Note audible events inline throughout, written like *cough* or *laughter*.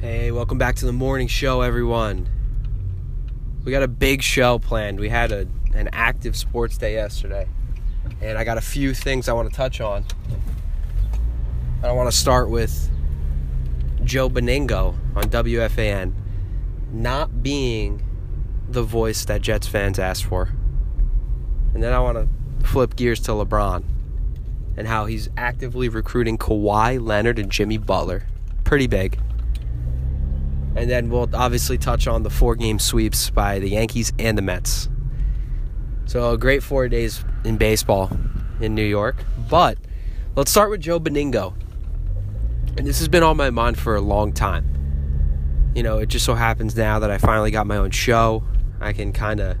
Hey, welcome back to the morning show, everyone. We got a big show planned. We had a, an active sports day yesterday, and I got a few things I want to touch on. I want to start with Joe Benigno on WFAN not being the voice that Jets fans asked for. And then I want to flip gears to LeBron and how he's actively recruiting Kawhi Leonard and Jimmy Butler. Pretty big. And then we'll obviously touch on the four game sweeps by the Yankees and the Mets. So, a great four days in baseball in New York. But let's start with Joe Benigno. And this has been on my mind for a long time. You know, it just so happens now that I finally got my own show. I can kind of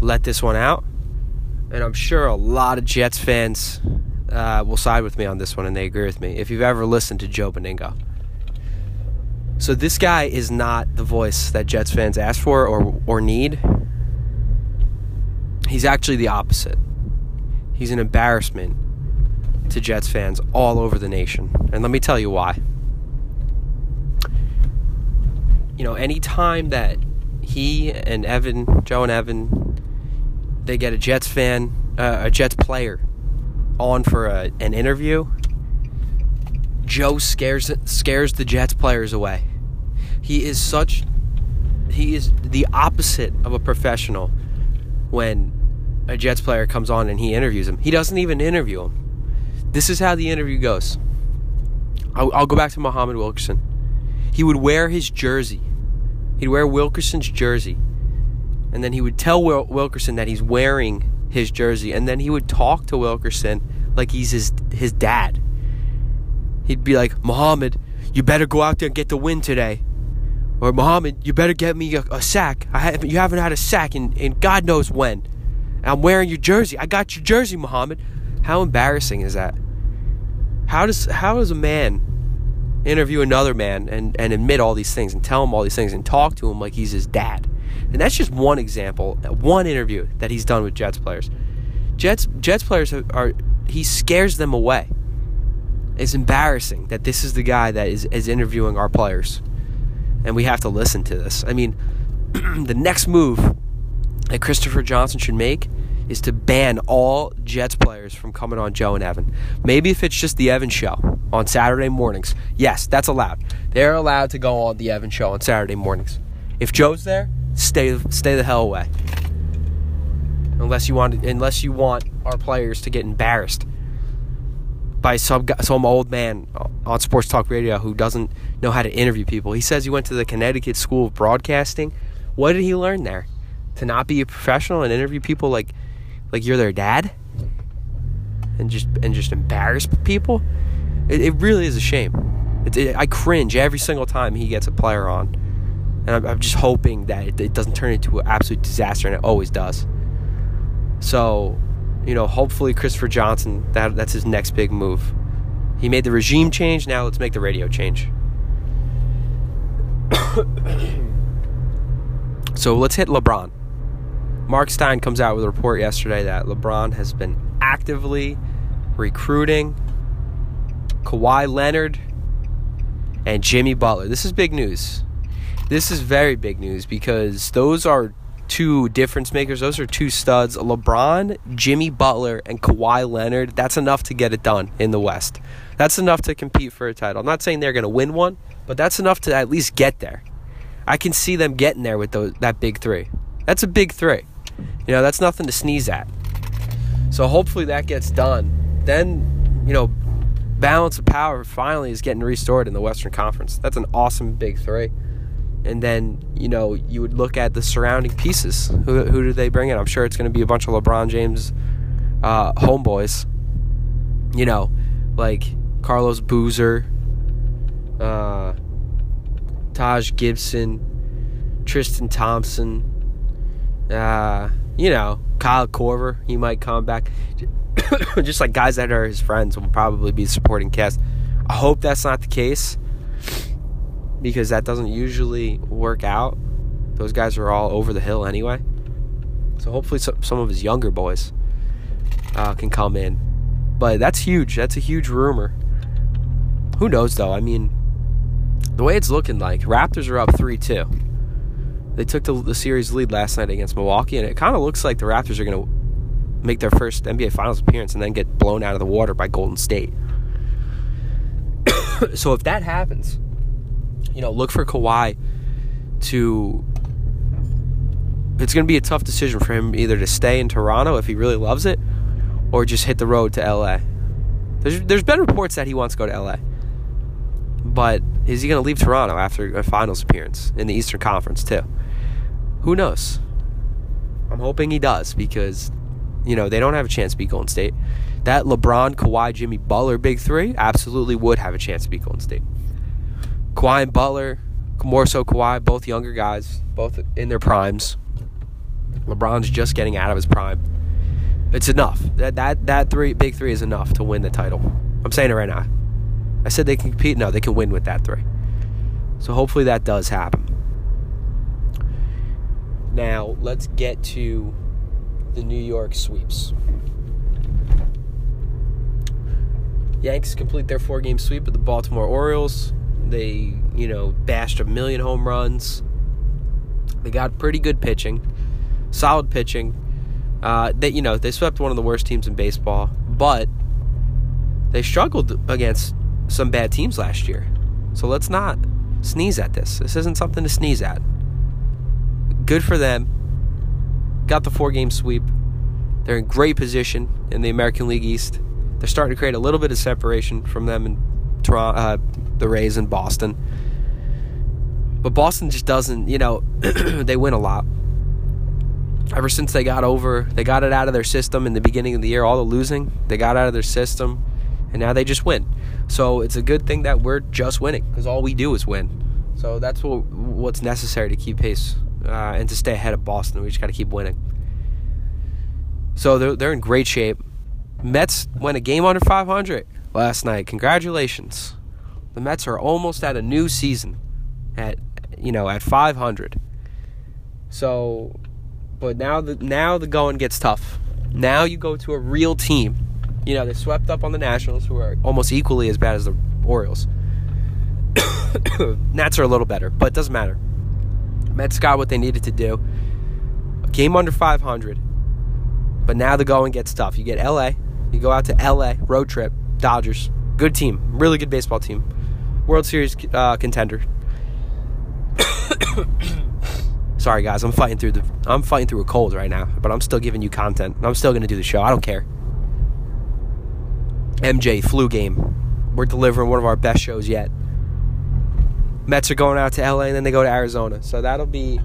let this one out. And I'm sure a lot of Jets fans uh, will side with me on this one and they agree with me if you've ever listened to Joe Benigno. So this guy is not the voice that Jets fans ask for or or need. He's actually the opposite. He's an embarrassment to Jets fans all over the nation. And let me tell you why. You know, anytime that he and Evan, Joe and Evan, they get a Jets fan, uh, a Jets player on for a, an interview, Joe scares scares the Jets players away. He is such he is the opposite of a professional when a Jets player comes on and he interviews him. He doesn't even interview him. This is how the interview goes. I'll, I'll go back to Muhammad Wilkerson. He would wear his jersey. He'd wear Wilkerson's jersey. And then he would tell Wil- Wilkerson that he's wearing his jersey. And then he would talk to Wilkerson like he's his, his dad. He'd be like, Muhammad, you better go out there and get the win today. Or Muhammad, you better get me a, a sack. I haven't, you haven't had a sack in, in God knows when. I'm wearing your jersey. I got your jersey, Muhammad. How embarrassing is that? How does how does a man interview another man and, and admit all these things and tell him all these things and talk to him like he's his dad? And that's just one example, one interview that he's done with Jets players. Jets Jets players are, are he scares them away. It's embarrassing that this is the guy that is, is interviewing our players. And we have to listen to this. I mean, *clears throat* the next move that Christopher Johnson should make is to ban all Jets players from coming on Joe and Evan. Maybe if it's just the Evan show on Saturday mornings. Yes, that's allowed. They're allowed to go on the Evan show on Saturday mornings. If Joe's there, stay stay the hell away. Unless you want unless you want our players to get embarrassed by some some old man on sports talk radio who doesn't know how to interview people. He says he went to the Connecticut School of Broadcasting. What did he learn there? To not be a professional and interview people like like you're their dad and just and just embarrass people. It, it really is a shame. It, it, I cringe every single time he gets a player on, and I'm, I'm just hoping that it doesn't turn into an absolute disaster, and it always does. So, you know, hopefully Christopher Johnson that that's his next big move. He made the regime change. Now let's make the radio change. *coughs* so let's hit LeBron. Mark Stein comes out with a report yesterday that LeBron has been actively recruiting Kawhi Leonard and Jimmy Butler. This is big news. This is very big news because those are two difference makers. Those are two studs. LeBron, Jimmy Butler, and Kawhi Leonard. That's enough to get it done in the West. That's enough to compete for a title. I'm not saying they're going to win one, but that's enough to at least get there. I can see them getting there with those, that big three. That's a big three. You know, that's nothing to sneeze at. So hopefully that gets done. Then, you know, balance of power finally is getting restored in the Western Conference. That's an awesome big three. And then, you know, you would look at the surrounding pieces. Who, who do they bring in? I'm sure it's going to be a bunch of LeBron James uh, homeboys. You know, like Carlos Boozer, uh, Taj Gibson, Tristan Thompson, uh, you know, Kyle Korver, he might come back. *coughs* Just like guys that are his friends will probably be supporting cast. I hope that's not the case because that doesn't usually work out. Those guys are all over the hill anyway. So hopefully some of his younger boys uh, can come in. But that's huge. That's a huge rumor. Who knows though? I mean, the way it's looking like, Raptors are up 3 2. They took the, the series lead last night against Milwaukee, and it kind of looks like the Raptors are going to make their first NBA Finals appearance and then get blown out of the water by Golden State. *coughs* so if that happens, you know, look for Kawhi to. It's going to be a tough decision for him either to stay in Toronto if he really loves it or just hit the road to LA. There's, there's been reports that he wants to go to LA. But is he going to leave Toronto after a finals appearance in the Eastern Conference, too? Who knows? I'm hoping he does because, you know, they don't have a chance to beat Golden State. That LeBron, Kawhi, Jimmy Butler big three absolutely would have a chance to beat Golden State. Kawhi and Butler, more so Kawhi, both younger guys, both in their primes. LeBron's just getting out of his prime. It's enough. That that that three big three is enough to win the title. I'm saying it right now. I said they can compete. No, they can win with that three. So hopefully that does happen. Now let's get to the New York sweeps. Yanks complete their four-game sweep of the Baltimore Orioles. They, you know, bashed a million home runs. They got pretty good pitching, solid pitching. Uh, they, you know, they swept one of the worst teams in baseball, but they struggled against some bad teams last year. So let's not sneeze at this. This isn't something to sneeze at. Good for them. Got the four game sweep. They're in great position in the American League East. They're starting to create a little bit of separation from them in Toronto, uh, the Rays in Boston. But Boston just doesn't, you know, *clears throat* they win a lot. Ever since they got over, they got it out of their system in the beginning of the year, all the losing, they got out of their system, and now they just win. So it's a good thing that we're just winning because all we do is win. So that's what what's necessary to keep pace uh, and to stay ahead of Boston. We just got to keep winning. So they're, they're in great shape. Mets went a game under 500 last night. Congratulations. The Mets are almost at a new season at you know at 500. So but now the now the going gets tough. Now you go to a real team. You know, they swept up on the Nationals who are almost equally as bad as the Orioles. *coughs* Nats are a little better, but it doesn't matter. Mets got what they needed to do. Game under 500. But now the going gets tough. You get LA. You go out to LA, road trip, Dodgers. Good team. Really good baseball team. World Series uh, contender. *coughs* Sorry guys, I'm fighting through the I'm fighting through a cold right now, but I'm still giving you content. I'm still going to do the show. I don't care. MJ flu game. We're delivering one of our best shows yet. Mets are going out to LA and then they go to Arizona. So that'll be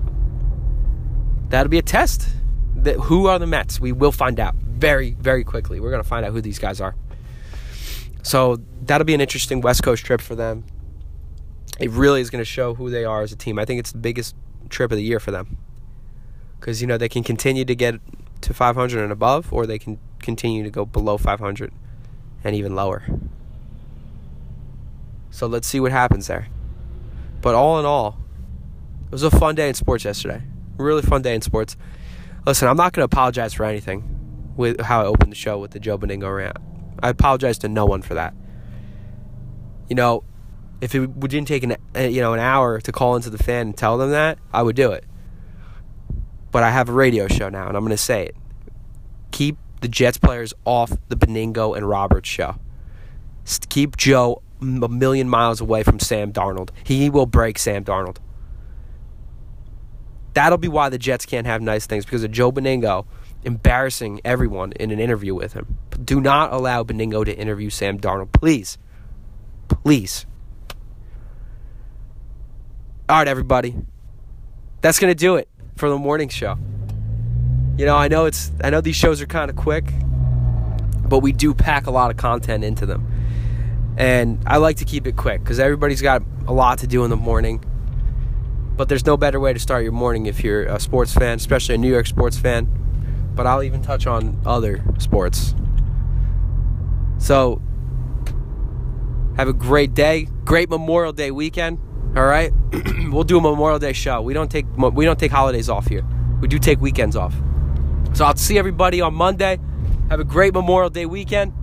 that'll be a test. That who are the Mets? We will find out very very quickly. We're going to find out who these guys are. So that'll be an interesting West Coast trip for them. It really is going to show who they are as a team. I think it's the biggest trip of the year for them. Cuz you know, they can continue to get to 500 and above or they can continue to go below 500 and even lower. So let's see what happens there. But all in all, it was a fun day in sports yesterday. Really fun day in sports. Listen, I'm not going to apologize for anything with how I opened the show with the Joe Benigno rant. I apologize to no one for that. You know, if it didn't take an uh, you know an hour to call into the fan and tell them that, I would do it. But I have a radio show now, and I'm going to say it. Keep the Jets players off the Benigno and Roberts show. Keep Joe a million miles away from Sam Darnold. He will break Sam Darnold. That'll be why the Jets can't have nice things because of Joe Benigno embarrassing everyone in an interview with him. Do not allow Benigno to interview Sam Darnold, please. Please. All right, everybody. That's going to do it for the morning show. You know, I know it's I know these shows are kind of quick, but we do pack a lot of content into them. And I like to keep it quick cuz everybody's got a lot to do in the morning. But there's no better way to start your morning if you're a sports fan, especially a New York sports fan. But I'll even touch on other sports. So, have a great day, great Memorial Day weekend. All right, *clears throat* we'll do a Memorial Day show. We don't take we don't take holidays off here. We do take weekends off. So I'll see everybody on Monday. Have a great Memorial Day weekend.